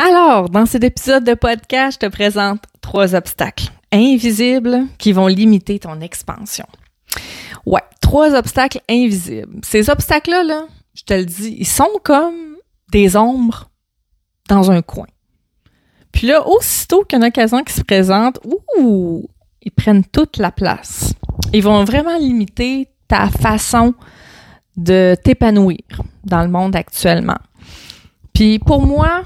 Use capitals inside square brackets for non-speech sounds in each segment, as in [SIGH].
Alors, dans cet épisode de podcast, je te présente trois obstacles invisibles qui vont limiter ton expansion. Ouais, trois obstacles invisibles. Ces obstacles-là, là, je te le dis, ils sont comme des ombres dans un coin. Puis là, aussitôt qu'une occasion qui se présente, ouh, ils prennent toute la place. Ils vont vraiment limiter ta façon de t'épanouir dans le monde actuellement. Puis pour moi,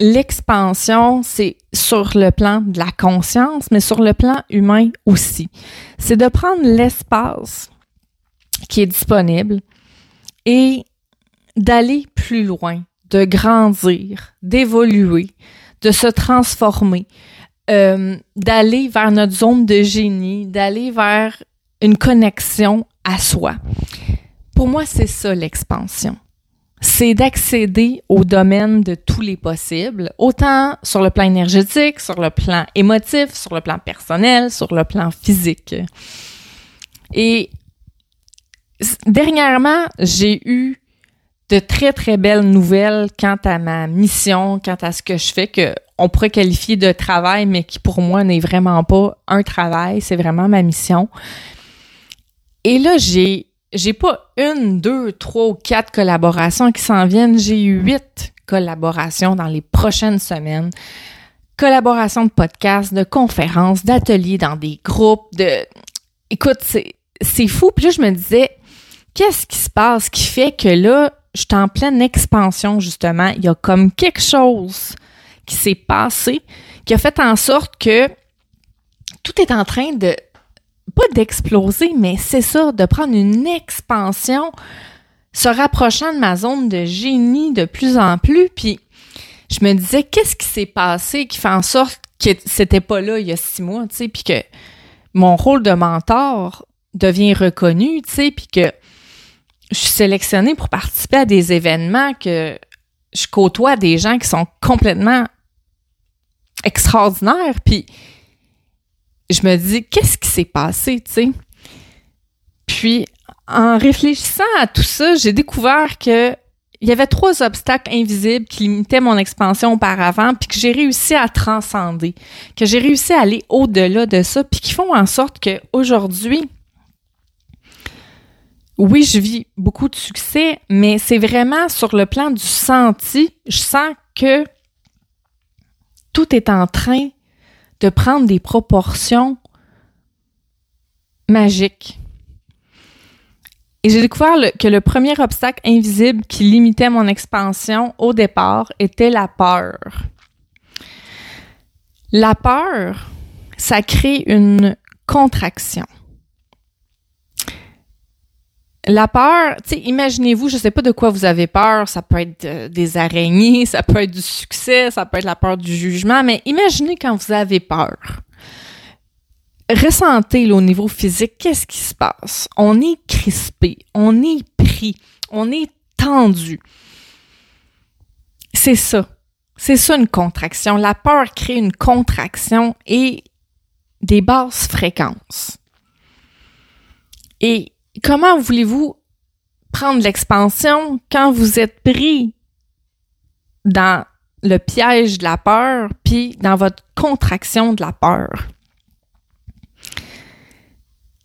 l'expansion, c'est sur le plan de la conscience, mais sur le plan humain aussi. C'est de prendre l'espace qui est disponible et d'aller plus loin, de grandir, d'évoluer, de se transformer, euh, d'aller vers notre zone de génie, d'aller vers une connexion à soi. Pour moi, c'est ça l'expansion. C'est d'accéder au domaine de tous les possibles, autant sur le plan énergétique, sur le plan émotif, sur le plan personnel, sur le plan physique. Et dernièrement, j'ai eu de très, très belles nouvelles quant à ma mission, quant à ce que je fais, que on pourrait qualifier de travail, mais qui pour moi n'est vraiment pas un travail, c'est vraiment ma mission. Et là, j'ai, j'ai pas une, deux, trois ou quatre collaborations qui s'en viennent, j'ai eu huit collaborations dans les prochaines semaines. Collaborations de podcasts, de conférences, d'ateliers dans des groupes, de... Écoute, c'est, c'est fou. Puis là, je me disais, qu'est-ce qui se passe qui fait que là, je suis en pleine expansion, justement. Il y a comme quelque chose qui s'est passé qui a fait en sorte que tout est en train de, pas d'exploser, mais c'est ça, de prendre une expansion, se rapprochant de ma zone de génie de plus en plus. Puis je me disais, qu'est-ce qui s'est passé qui fait en sorte que c'était pas là il y a six mois, tu sais, puis que mon rôle de mentor devient reconnu, tu sais, puis que je suis sélectionnée pour participer à des événements que je côtoie des gens qui sont complètement extraordinaires. Puis je me dis, qu'est-ce qui s'est passé, tu sais? Puis en réfléchissant à tout ça, j'ai découvert que il y avait trois obstacles invisibles qui limitaient mon expansion auparavant, puis que j'ai réussi à transcender, que j'ai réussi à aller au-delà de ça, puis qui font en sorte que aujourd'hui, oui, je vis beaucoup de succès, mais c'est vraiment sur le plan du senti. Je sens que tout est en train de prendre des proportions magiques. Et j'ai découvert que le premier obstacle invisible qui limitait mon expansion au départ était la peur. La peur, ça crée une contraction. La peur, tu sais, imaginez-vous, je sais pas de quoi vous avez peur, ça peut être des araignées, [LAUGHS] ça peut être du succès, ça peut être la peur du jugement, mais imaginez quand vous avez peur. Ressentez au niveau physique, qu'est-ce qui se passe? On est crispé, on est pris, on est tendu. C'est ça. C'est ça une contraction. La peur crée une contraction et des basses fréquences. Et comment voulez-vous prendre l'expansion quand vous êtes pris dans le piège de la peur, puis dans votre contraction de la peur?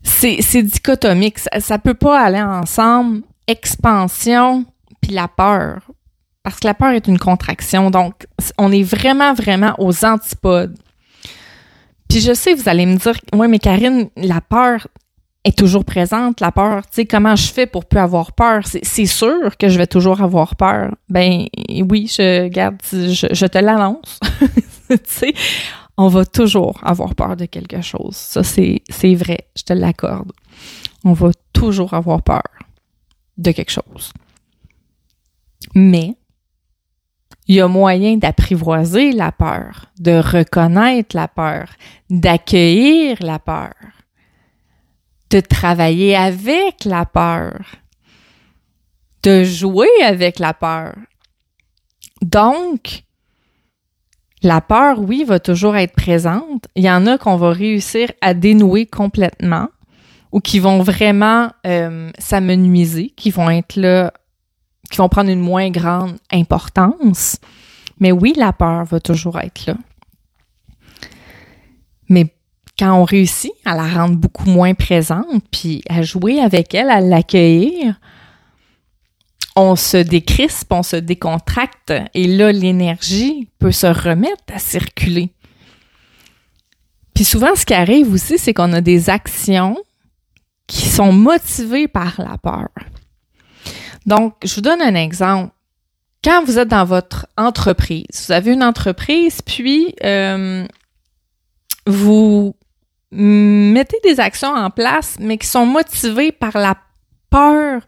C'est dichotomique, ça, ne peut pas aller ensemble, expansion puis la peur, parce que la peur est une contraction, donc on est vraiment, vraiment aux antipodes. Puis je sais, vous allez me dire, oui, mais Karine, la peur, est toujours présente, la peur. Tu sais, comment je fais pour plus avoir peur? C'est sûr que je vais toujours avoir peur. Ben oui, je garde, je, te l'annonce. [LAUGHS] tu sais, on va toujours avoir peur de quelque chose. Ça, c'est vrai, je te l'accorde. On va toujours avoir peur de quelque chose. Mais il y a moyen d'apprivoiser la peur, de reconnaître la peur, d'accueillir la peur de travailler avec la peur, de jouer avec la peur. Donc, la peur, oui, va toujours être présente. Il y en a qu'on va réussir à dénouer complètement ou qui vont vraiment euh, s'amenuiser, qui vont être là, qui vont prendre une moins grande importance. Mais oui, la peur va toujours être là. Mais quand on réussit à la rendre beaucoup moins présente, puis à jouer avec elle, à l'accueillir, on se décrispe, on se décontracte, et là, l'énergie peut se remettre à circuler. Puis souvent, ce qui arrive aussi, c'est qu'on a des actions qui sont motivées par la peur. Donc, je vous donne un exemple. Quand vous êtes dans votre entreprise, vous avez une entreprise, puis euh, vous mettez des actions en place, mais qui sont motivées par la peur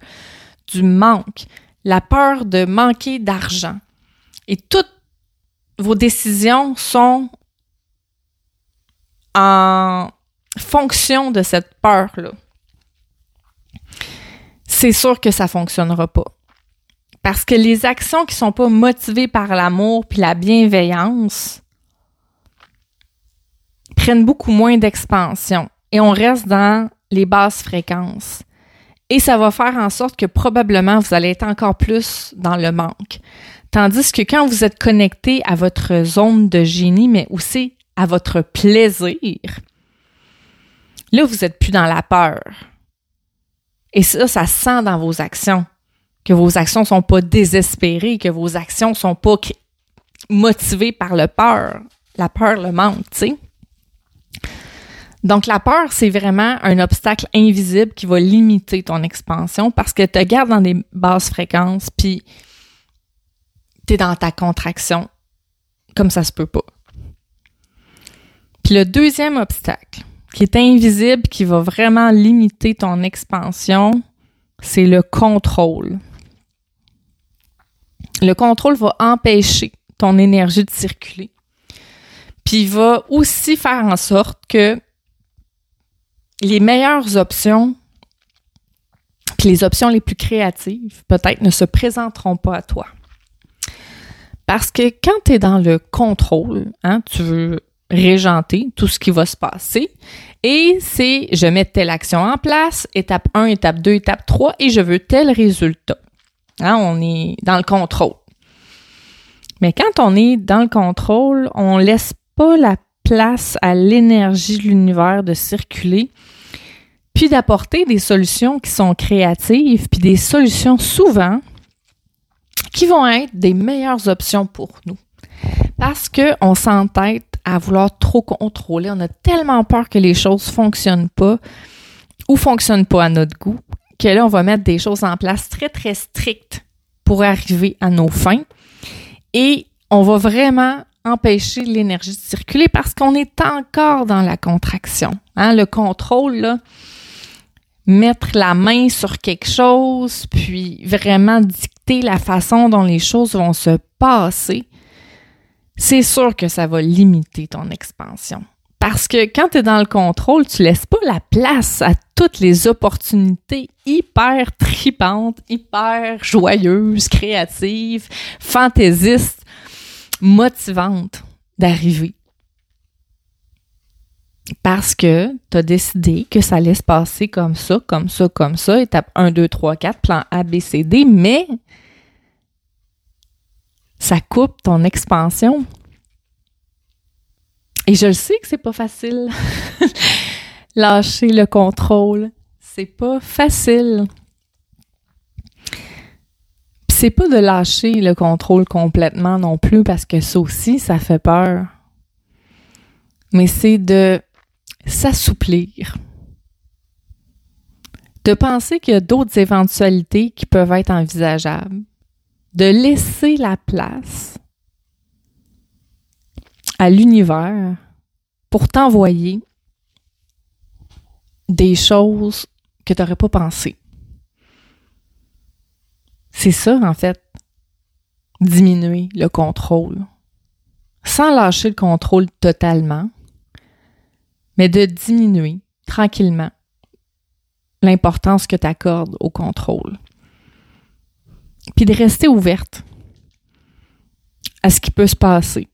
du manque, la peur de manquer d'argent. Et toutes vos décisions sont en fonction de cette peur-là. C'est sûr que ça fonctionnera pas. Parce que les actions qui sont pas motivées par l'amour puis la bienveillance prennent beaucoup moins d'expansion et on reste dans les basses fréquences. Et ça va faire en sorte que probablement vous allez être encore plus dans le manque. Tandis que quand vous êtes connecté à votre zone de génie, mais aussi à votre plaisir, là, vous n'êtes plus dans la peur. Et ça, ça se sent dans vos actions. Que vos actions sont pas désespérées, que vos actions sont pas motivées par le peur. La peur, le manque, tu sais. Donc, la peur, c'est vraiment un obstacle invisible qui va limiter ton expansion parce que te garde dans des basses fréquences, puis tu es dans ta contraction, comme ça se peut pas. Puis le deuxième obstacle, qui est invisible, qui va vraiment limiter ton expansion, c'est le contrôle. Le contrôle va empêcher ton énergie de circuler. Puis va aussi faire en sorte que les meilleures options, puis les options les plus créatives, peut-être ne se présenteront pas à toi. Parce que quand tu es dans le contrôle, hein, tu veux régenter tout ce qui va se passer. Et c'est je mets telle action en place, étape 1, étape 2, étape 3, et je veux tel résultat. Hein, on est dans le contrôle. Mais quand on est dans le contrôle, on laisse pas la place à l'énergie de l'univers de circuler, puis d'apporter des solutions qui sont créatives, puis des solutions souvent qui vont être des meilleures options pour nous. Parce qu'on s'entête à vouloir trop contrôler. On a tellement peur que les choses fonctionnent pas ou fonctionnent pas à notre goût que là, on va mettre des choses en place très, très strictes pour arriver à nos fins. Et on va vraiment empêcher l'énergie de circuler parce qu'on est encore dans la contraction. Hein? Le contrôle, mettre la main sur quelque chose, puis vraiment dicter la façon dont les choses vont se passer, c'est sûr que ça va limiter ton expansion. Parce que quand tu es dans le contrôle, tu laisses pas la place à toutes les opportunités hyper tripantes, hyper joyeuses, créatives, fantaisistes, motivantes d'arriver. Parce que tu as décidé que ça allait se passer comme ça, comme ça, comme ça, étape 1, 2, 3, 4, plan A, B, C, D, mais ça coupe ton expansion. Et je le sais que c'est pas facile. [LAUGHS] Lâcher le contrôle, c'est pas facile. C'est pas de lâcher le contrôle complètement non plus parce que ça aussi, ça fait peur. Mais c'est de s'assouplir. De penser qu'il y a d'autres éventualités qui peuvent être envisageables de laisser la place à l'univers pour t'envoyer des choses que tu n'aurais pas pensé. C'est ça, en fait, diminuer le contrôle. Sans lâcher le contrôle totalement, mais de diminuer tranquillement l'importance que tu accordes au contrôle puis de rester ouverte à ce qui peut se passer.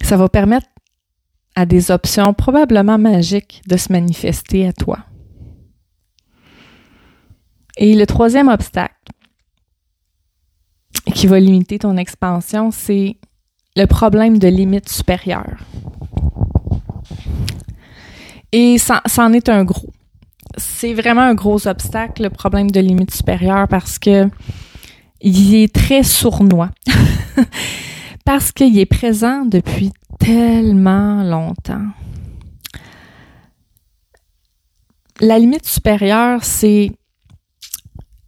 Ça va permettre à des options probablement magiques de se manifester à toi. Et le troisième obstacle, qui va limiter ton expansion, c'est le problème de limite supérieure. Et ça, en est un gros. C'est vraiment un gros obstacle, le problème de limite supérieure, parce que il est très sournois. [LAUGHS] parce qu'il est présent depuis tellement longtemps. La limite supérieure, c'est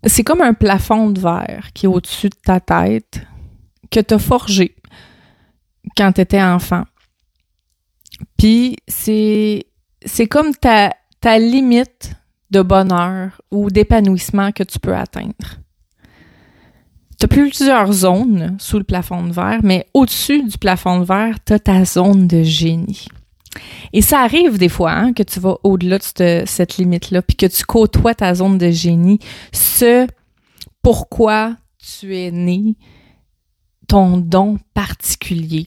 c'est comme un plafond de verre qui est au-dessus de ta tête que tu as forgé quand tu étais enfant. Puis c'est comme ta ta limite de bonheur ou d'épanouissement que tu peux atteindre. Tu as plusieurs zones sous le plafond de verre, mais au-dessus du plafond de verre, tu as ta zone de génie. Et ça arrive des fois hein, que tu vas au-delà de cette, limite-là, puis que tu côtoies ta zone de génie, ce pourquoi tu es né, ton don particulier,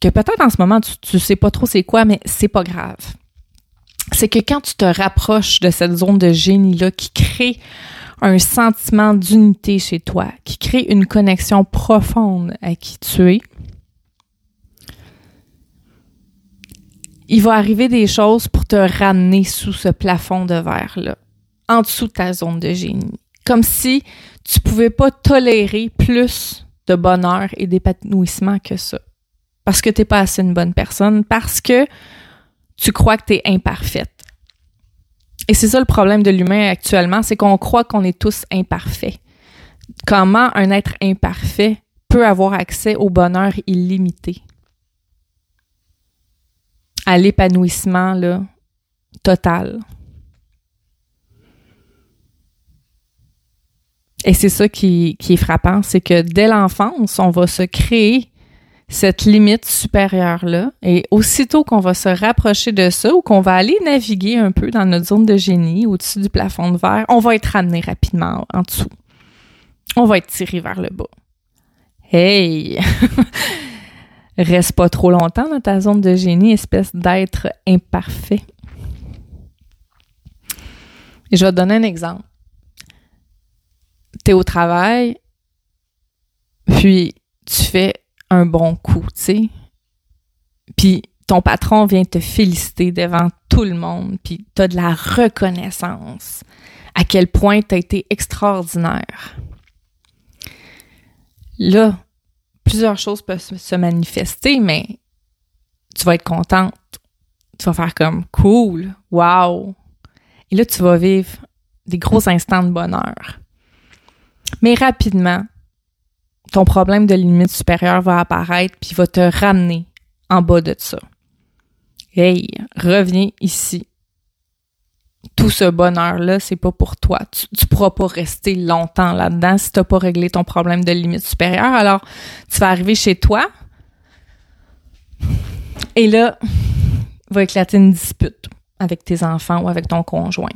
que peut-être en ce moment tu, ne sais pas trop c'est quoi, mais c'est pas grave. C'est que quand tu te rapproches de cette zone de génie-là qui crée un sentiment d'unité chez toi, qui crée une connexion profonde à qui tu es, il va arriver des choses pour te ramener sous ce plafond de verre-là, en dessous de ta zone de génie. Comme si tu pouvais pas tolérer plus de bonheur et d'épanouissement que ça. Parce que tu n'es pas assez une bonne personne, parce que tu crois que tu es imparfaite. Et c'est ça le problème de l'humain actuellement, c'est qu'on croit qu'on est tous imparfaits. Comment un être imparfait peut avoir accès au bonheur illimité? À l'épanouissement là, total. Et c'est ça qui, qui, est frappant, c'est que dès l'enfance, on va se créer cette limite supérieure-là. Et aussitôt qu'on va se rapprocher de ça ou qu'on va aller naviguer un peu dans notre zone de génie au-dessus du plafond de verre, on va être ramené rapidement en dessous. On va être tiré vers le bas. Hey! [LAUGHS] Reste pas trop longtemps dans ta zone de génie, espèce d'être imparfait. Je vais te donner un exemple. Tu es au travail, puis tu fais un bon coup, tu sais. Puis ton patron vient te féliciter devant tout le monde, puis tu as de la reconnaissance à quel point tu as été extraordinaire. Là, plusieurs choses peuvent se manifester, mais tu vas être contente. Tu vas faire comme cool, wow. Et là, tu vas vivre des gros instants de bonheur. Mais rapidement, ton problème de limite supérieure va apparaître puis va te ramener en bas de ça. Hey, reviens ici tout ce bonheur-là, c'est pas pour toi. Tu, tu pourras pas rester longtemps là-dedans si t'as pas réglé ton problème de limite supérieure. Alors, tu vas arriver chez toi et là, va éclater une dispute avec tes enfants ou avec ton conjoint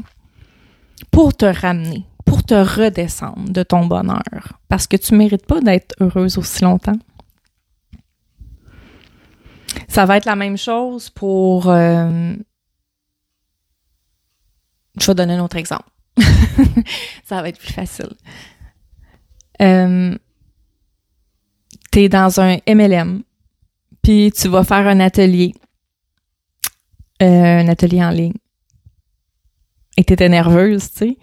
pour te ramener, pour te redescendre de ton bonheur parce que tu mérites pas d'être heureuse aussi longtemps. Ça va être la même chose pour euh, je vais donner un autre exemple. [LAUGHS] ça va être plus facile. Euh, tu es dans un MLM, puis tu vas faire un atelier, euh, un atelier en ligne. Et tu étais nerveuse, tu sais.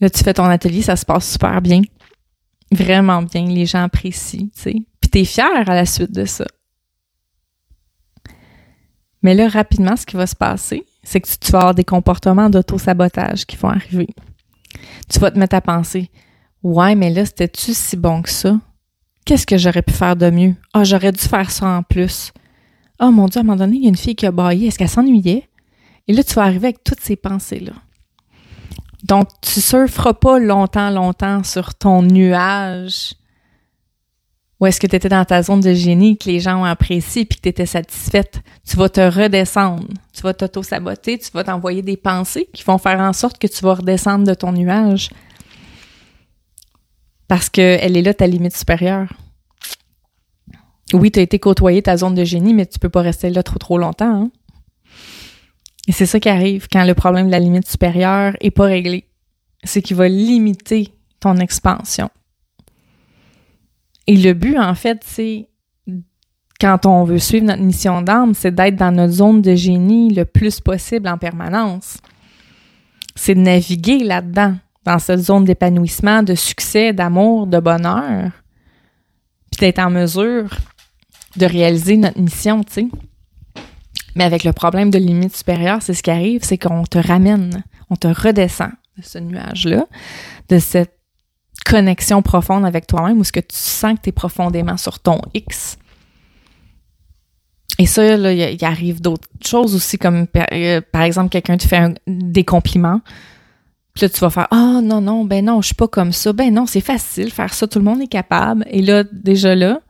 Là, tu fais ton atelier, ça se passe super bien. Vraiment bien, les gens apprécient, tu sais. Puis tu es fière à la suite de ça. Mais là, rapidement, ce qui va se passer, c'est que tu, vas avoir des comportements d'auto-sabotage qui vont arriver. Tu vas te mettre à penser Ouais, mais là, c'était-tu si bon que ça? Qu'est-ce que j'aurais pu faire de mieux? Ah, j'aurais dû faire ça en plus. Oh mon Dieu, à un moment donné, il y a une fille qui a baillé. Est-ce qu'elle s'ennuyait? Et là, tu vas arriver avec toutes ces pensées-là. Donc, tu surferas pas longtemps, longtemps sur ton nuage ou est-ce que tu étais dans ta zone de génie que les gens ont apprécié puis que tu étais satisfaite? Tu vas te redescendre. Tu vas t'auto-saboter. Tu vas t'envoyer des pensées qui vont faire en sorte que tu vas redescendre de ton nuage. Parce qu'elle est là, ta limite supérieure. Oui, tu as été côtoyer ta zone de génie, mais tu peux pas rester là trop trop longtemps. Hein? Et c'est ça qui arrive quand le problème de la limite supérieure est pas réglé. C'est qu'il va limiter ton expansion. Et le but, en fait, c'est quand on veut suivre notre mission d'âme, c'est d'être dans notre zone de génie le plus possible en permanence. C'est de naviguer là-dedans, dans cette zone d'épanouissement, de succès, d'amour, de bonheur, puis d'être en mesure de réaliser notre mission, tu sais. Mais avec le problème de limite supérieure, c'est ce qui arrive, c'est qu'on te ramène, on te redescend de ce nuage-là, de cette connexion profonde avec toi-même où ce que tu sens que tu es profondément sur ton X. Et ça, là, il arrive d'autres choses aussi, comme euh, par exemple, quelqu'un te fait des compliments. Puis là, tu vas faire Ah oh, non, non, ben non, je suis pas comme ça. Ben non, c'est facile faire ça, tout le monde est capable. Et là, déjà là,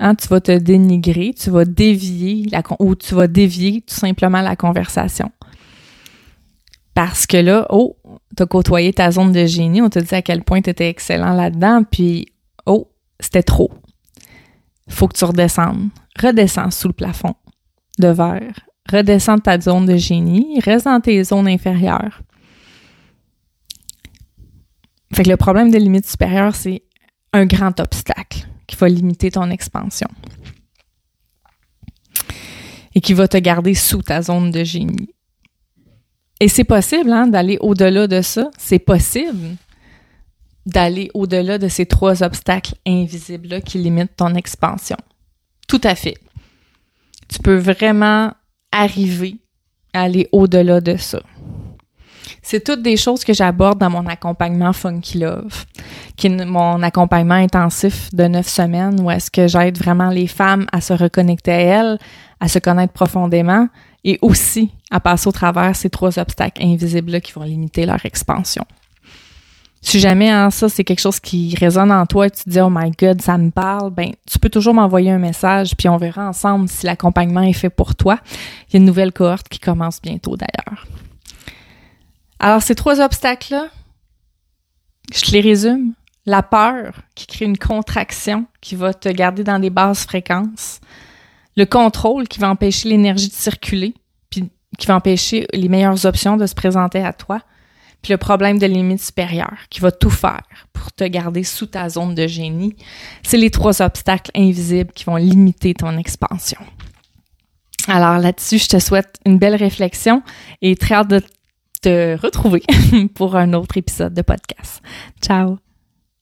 hein, tu vas te dénigrer, tu vas dévier la ou tu vas dévier tout simplement la conversation. Parce que là, oh, t'as côtoyé ta zone de génie, on t'a dit à quel point tu étais excellent là-dedans, puis oh, c'était trop. Faut que tu redescendes. Redescends sous le plafond de verre. Redescends de ta zone de génie, reste dans tes zones inférieures. Fait que le problème de limite supérieure, c'est un grand obstacle qui va limiter ton expansion et qui va te garder sous ta zone de génie. Et c'est possible hein, d'aller au-delà de ça. C'est possible d'aller au-delà de ces trois obstacles invisibles-là qui limitent ton expansion. Tout à fait. Tu peux vraiment arriver à aller au-delà de ça. C'est toutes des choses que j'aborde dans mon accompagnement Funky Love, qui est mon accompagnement intensif de neuf semaines où est-ce que j'aide vraiment les femmes à se reconnecter à elles, à se connaître profondément et aussi à passer au travers ces trois obstacles invisibles qui vont limiter leur expansion. Si jamais hein, ça, c'est quelque chose qui résonne en toi et tu te dis, oh my God, ça me parle, ben, tu peux toujours m'envoyer un message puis on verra ensemble si l'accompagnement est fait pour toi. Il y a une nouvelle cohorte qui commence bientôt d'ailleurs. Alors, ces trois obstacles-là, je les résume. La peur qui crée une contraction qui va te garder dans des basses fréquences. Le contrôle qui va empêcher l'énergie de circuler puis qui va empêcher les meilleures options de se présenter à toi puis le problème de limite supérieure qui va tout faire pour te garder sous ta zone de génie. C'est les trois obstacles invisibles qui vont limiter ton expansion. Alors là-dessus, je te souhaite une belle réflexion et très hâte de te retrouver [LAUGHS] pour un autre épisode de podcast. Ciao!